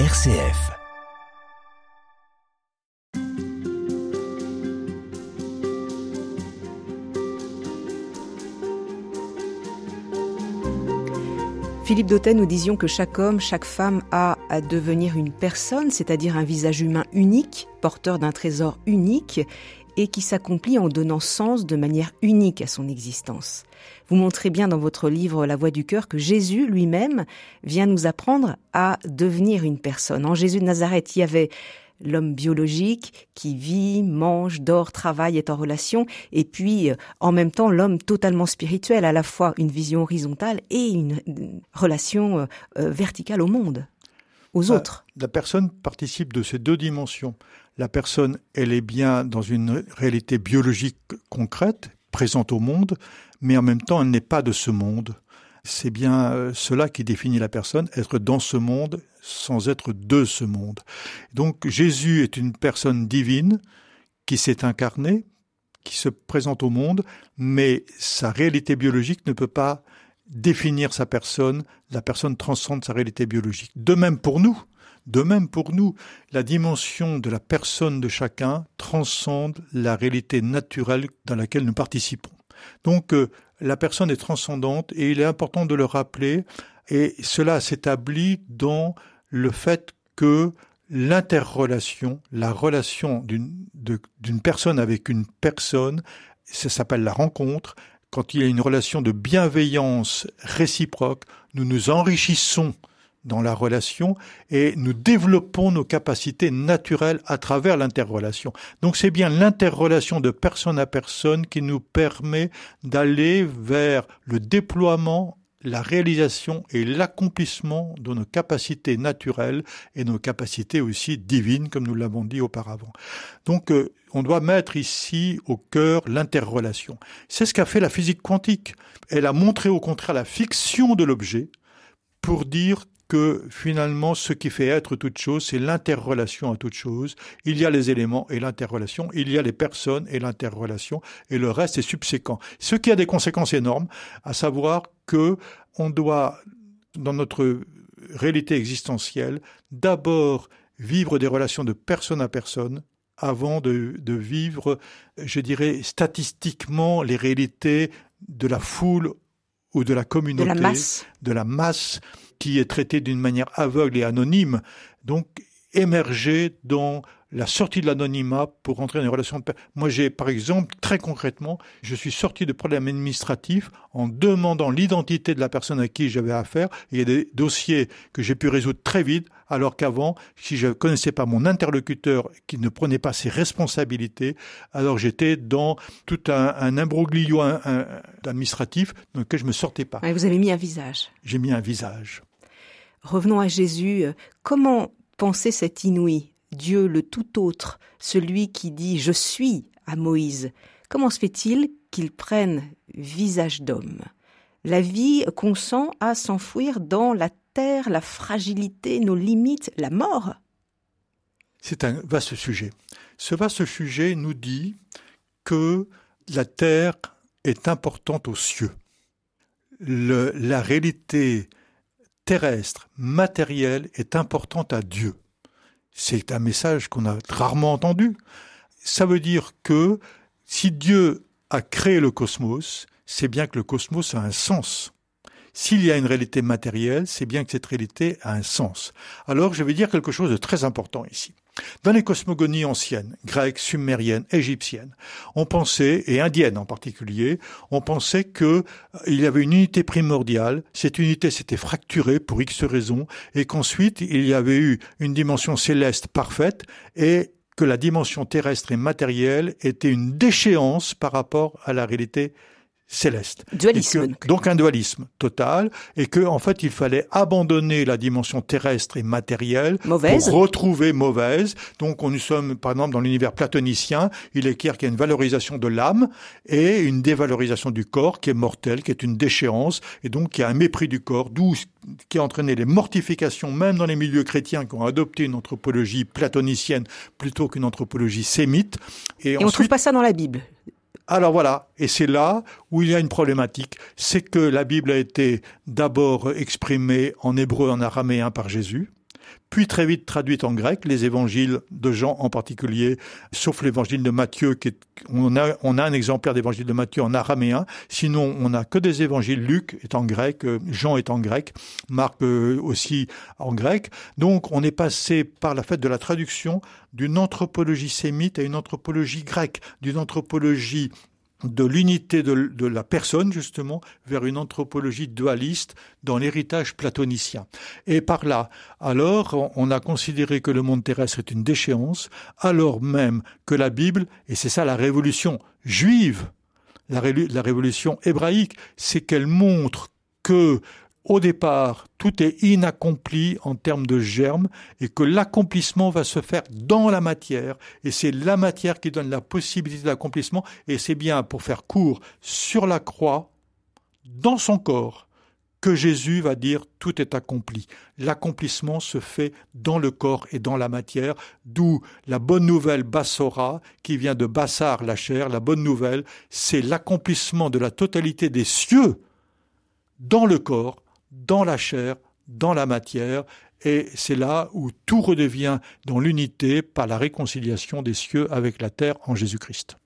RCF. Philippe Dautet, nous disions que chaque homme, chaque femme a à devenir une personne, c'est-à-dire un visage humain unique, porteur d'un trésor unique, et qui s'accomplit en donnant sens de manière unique à son existence. Vous montrez bien dans votre livre La Voix du cœur que Jésus lui-même vient nous apprendre à devenir une personne. En Jésus de Nazareth, il y avait l'homme biologique qui vit, mange, dort, travaille, est en relation, et puis euh, en même temps l'homme totalement spirituel, à la fois une vision horizontale et une, relation euh, euh, verticale au monde, aux autres. La personne participe de ces deux dimensions. La personne, elle est bien dans une réalité biologique concrète, présente au monde, mais en même temps, elle n'est pas de ce monde. C'est bien euh, cela qui définit la personne, être dans ce monde sans être de ce monde. Donc Jésus est une personne divine qui s'est incarnée, qui se présente au monde, mais sa réalité biologique ne peut pas définir sa personne, la personne transcende sa réalité biologique. De même pour nous, de même pour nous, la dimension de la personne de chacun transcende la réalité naturelle dans laquelle nous participons. Donc euh, la personne est transcendante et il est important de le rappeler et cela s'établit dans le fait que l'interrelation, la relation d'une personne avec une personne, ça s'appelle la rencontre, quand il y a une relation de bienveillance réciproque, nous nous enrichissons dans la relation et nous développons nos capacités naturelles à travers l'interrelation. Donc c'est bien l'interrelation de personne à personne qui nous permet d'aller vers le déploiement la réalisation et l'accomplissement de nos capacités naturelles et nos capacités aussi divines, comme nous l'avons dit auparavant. Donc, euh, on doit mettre ici au cœur l'interrelation. C'est ce qu'a fait la physique quantique. Elle a montré au contraire la fiction de l'objet pour dire que finalement, ce qui fait être toute chose, c'est l'interrelation à toute chose. Il y a les éléments et l'interrelation, il y a les personnes et l'interrelation, et le reste est subséquent. Ce qui a des conséquences énormes, à savoir que on doit, dans notre réalité existentielle, d'abord vivre des relations de personne à personne, avant de, de, vivre, je dirais, statistiquement les réalités de la foule ou de la communauté, de la masse, de la masse qui est traité d'une manière aveugle et anonyme, donc émerger dans la sortie de l'anonymat pour entrer dans une relation de Moi, j'ai, par exemple, très concrètement, je suis sorti de problèmes administratifs en demandant l'identité de la personne à qui j'avais affaire. il y a des dossiers que j'ai pu résoudre très vite, alors qu'avant, si je ne connaissais pas mon interlocuteur qui ne prenait pas ses responsabilités, alors j'étais dans tout un, un imbroglio administratif dans lequel je me sortais pas. Et vous avez mis un visage. J'ai mis un visage. Revenons à Jésus. Comment penser cet inouï? Dieu le tout autre, celui qui dit Je suis à Moïse, comment se fait-il qu'il prenne visage d'homme? La vie consent à s'enfouir dans la la fragilité, nos limites, la mort C'est un vaste sujet. Ce vaste sujet nous dit que la terre est importante aux cieux. la réalité terrestre, matérielle, est importante à Dieu. C'est un message qu'on a rarement entendu. Ça veut dire que si Dieu a créé le cosmos, c'est bien que le cosmos a un sens. S'il y a une réalité matérielle, c'est bien que cette réalité a un sens. Alors je vais dire quelque chose de très important ici. Dans les cosmogonies anciennes, grecques, sumériennes, égyptiennes, on pensait, et indiennes en particulier, on pensait qu'il euh, y avait une unité primordiale, cette unité s'était fracturée pour X raisons, et qu'ensuite il y avait eu une dimension céleste parfaite, et que la dimension terrestre et matérielle était une déchéance par rapport à la réalité céleste. Dualisme. donc un dualisme total, et que en fait il fallait abandonner la dimension terrestre et matérielle mauvaise. pour retrouver mauvaise. Donc on nous sommes par exemple dans l'univers platonicien, il est clair qu'il y a une valorisation de l'âme et une dévalorisation du corps qui est mortelle, qui est une déchéance, et donc il y a un mépris du corps, d'où qui a entraîné les mortifications, même dans les milieux chrétiens qui ont adopté une anthropologie platonicienne plutôt qu'une anthropologie sémite. Et, et on ne trouve pas ça dans la Bible. Alors voilà, et c'est là où il y a une problématique, c'est que la Bible a été d'abord exprimée en hébreu en araméen par Jésus, puis très vite traduite en grec, les évangiles de Jean en particulier, sauf l'évangile de Matthieu, on, a, on a un exemplaire d'évangile de Matthieu en araméen, sinon on n'a que des évangiles, Luc est en grec, euh, Jean est en grec, Marc euh, aussi en grec. Donc on est passé par la fête de la traduction d'une anthropologie sémite à une anthropologie grecque, d'une anthropologie de l'unité de, la personne, justement, vers une anthropologie dualiste dans l'héritage platonicien. Et par là, alors, on a considéré que le monde terrestre est une déchéance, alors même que la Bible, et c'est ça la révolution juive, la, révolution hébraïque, c'est qu'elle montre que au départ, tout est inaccompli en termes de germe et que l'accomplissement va se faire dans la matière et c'est la matière qui donne la possibilité d'accomplissement et c'est bien pour faire court sur la croix, dans son corps, que Jésus va dire tout est accompli. L'accomplissement se fait dans le corps et dans la matière, d'où la bonne nouvelle Bassora, qui vient de Bassar, la chair. La bonne nouvelle, c'est l'accomplissement de la totalité des cieux dans le corps dans la chair, dans la matière, et c'est là où tout redevient dans l'unité par la réconciliation des cieux avec la terre en Jésus-Christ.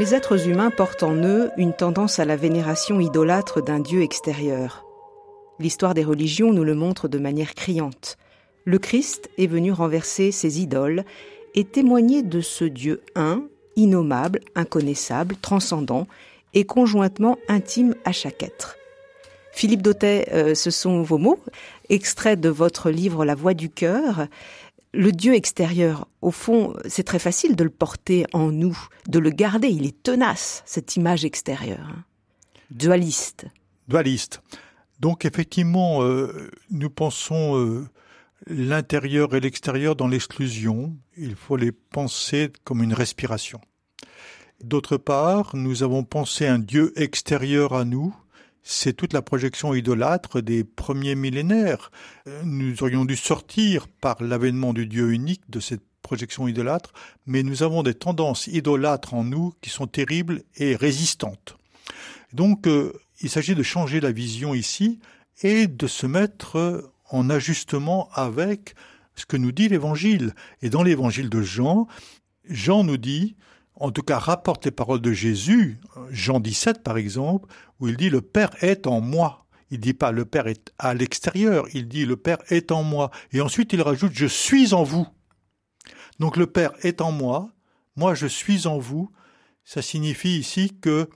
Les êtres humains portent en eux une tendance à la vénération idolâtre d'un Dieu extérieur. L'histoire des religions nous le montre de manière criante. Le Christ est venu renverser ces idoles et témoigner de ce Dieu un, innommable, inconnaissable, transcendant et conjointement intime à chaque être. Philippe Dautet, euh, ce sont vos mots, extraits de votre livre La Voix du cœur le Dieu extérieur, au fond, c'est très facile de le porter en nous, de le garder. Il est tenace, cette image extérieure. Hein. Dualiste. Dualiste. Donc effectivement, euh, nous pensons euh, l'intérieur et l'extérieur dans l'exclusion. Il faut les penser comme une respiration. D'autre part, nous avons pensé un Dieu extérieur à nous, c'est toute la projection idolâtre des premiers millénaires. Euh, nous aurions dû sortir par l'avènement du Dieu unique de cette projection idolâtre, mais nous avons des tendances idolâtres en nous qui sont terribles et résistantes. Donc euh, il s'agit de changer la vision ici et de se mettre en ajustement avec ce que nous dit l'Évangile. Et dans l'Évangile de Jean, Jean nous dit en tout cas rapporte les paroles de Jésus, Jean 17 par exemple, où il dit le Père est en moi. Il dit pas le Père est à l'extérieur, il dit le Père est en moi. Et ensuite il rajoute je suis en vous. Donc le Père est en moi, moi je suis en vous. Ça signifie ici que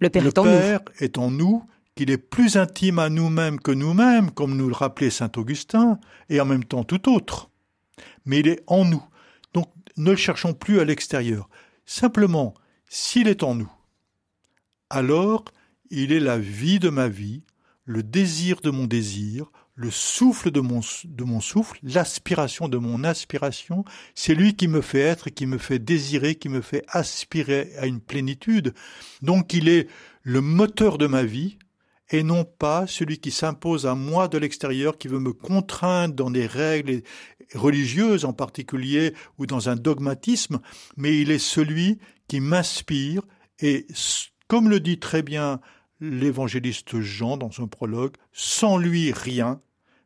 le Père, est, en nous. qu'il est plus intime à nous-mêmes que nous-mêmes, comme nous le rappelait saint Augustin, et en même temps tout autre. Mais il est en nous. Donc ne le cherchons plus à l'extérieur. Simplement, s'il est en nous, alors il est la vie de ma vie, le désir de mon désir, le souffle de mon, souffle, l'aspiration de mon aspiration, c'est lui qui me fait être, qui me fait désirer, qui me fait aspirer à une plénitude. Donc il est le moteur de ma vie, et non pas celui qui s'impose à moi de l'extérieur, qui veut me contraindre dans des règles religieuses en particulier, ou dans un dogmatisme, mais il est celui qui m'inspire, et comme le dit très bien l'évangéliste Jean dans son prologue, sans lui rien,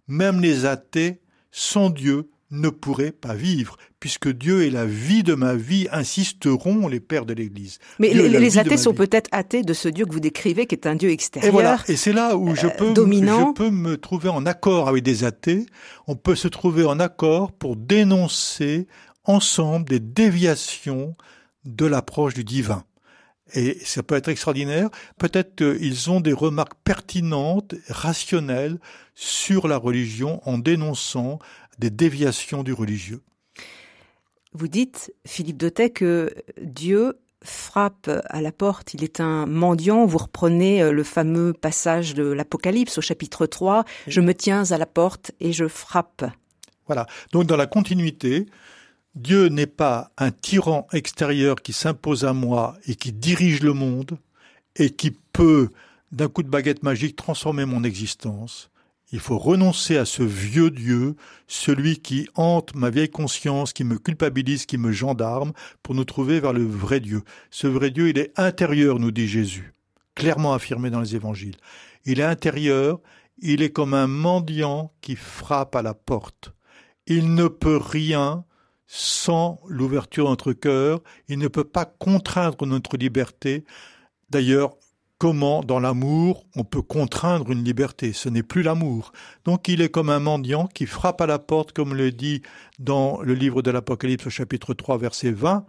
même les athées, sans Dieu, ne pourraient pas vivre, puisque Dieu est la vie de ma vie, insisteront les pères de l'Église. Mais les, athées sont peut-être athées de ce Dieu que vous décrivez, qui est un Dieu extérieur. Et voilà, et c'est là où je euh, peux, je peux me trouver en accord avec des athées. On peut se trouver en accord pour dénoncer ensemble des déviations de l'approche du divin. Et ça peut être extraordinaire. Peut-être qu'ils ont des remarques pertinentes, rationnelles sur la religion en dénonçant des déviations du religieux. Vous dites, Philippe Dautet, que Dieu frappe à la porte, il est un mendiant. Vous reprenez euh, le fameux passage de l'Apocalypse au chapitre 3, Je me tiens à la porte et je frappe. Voilà. Donc dans la continuité, Dieu n'est pas un tyran extérieur qui s'impose à moi et qui dirige le monde et qui peut, d'un coup de baguette magique, transformer mon existence. Il faut renoncer à ce vieux Dieu, celui qui hante ma vieille conscience, qui me culpabilise, qui me gendarme, pour nous trouver vers le vrai Dieu. Ce vrai Dieu, il est intérieur, nous dit Jésus, clairement affirmé dans les évangiles. Il est intérieur, il est comme un mendiant qui frappe à la porte. Il ne peut rien sans l'ouverture de notre cœur, il ne peut pas contraindre notre liberté. D'ailleurs, comment dans l'amour on peut contraindre une liberté? Ce n'est plus l'amour. Donc il est comme un mendiant qui frappe à la porte, comme le dit dans le livre de l'Apocalypse chapitre 3 verset 20,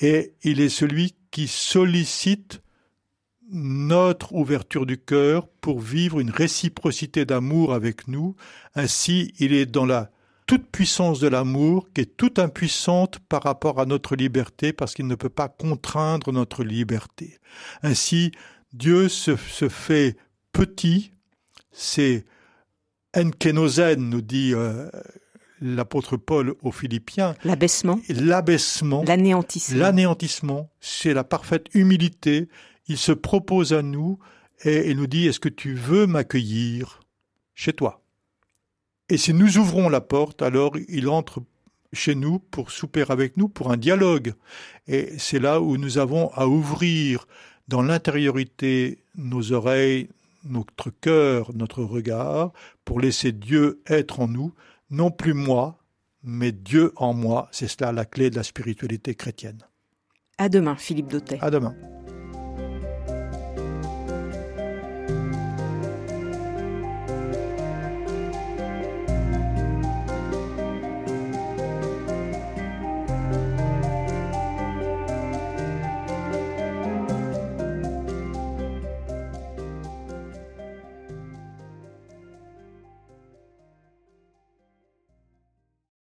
et il est celui qui sollicite notre ouverture du cœur pour vivre une réciprocité d'amour avec nous. Ainsi, il est dans la toute puissance de l'amour qui est toute impuissante par rapport à notre liberté parce qu'il ne peut pas contraindre notre liberté. Ainsi, Dieu se, fait petit, c'est enkenosen, nous dit euh, l'apôtre Paul aux Philippiens. L'abaissement. L'abaissement. L'anéantissement. L'anéantissement, c'est la parfaite humilité. Il se propose à nous et il nous dit, est-ce que tu veux m'accueillir chez toi? Et si nous ouvrons la porte, alors il entre chez nous pour souper avec nous, pour un dialogue. Et c'est là où nous avons à ouvrir dans l'intériorité nos oreilles, notre cœur, notre regard, pour laisser Dieu être en nous, non plus moi, mais Dieu en moi. C'est cela la clé de la spiritualité chrétienne. À demain, Philippe Dautet. À demain.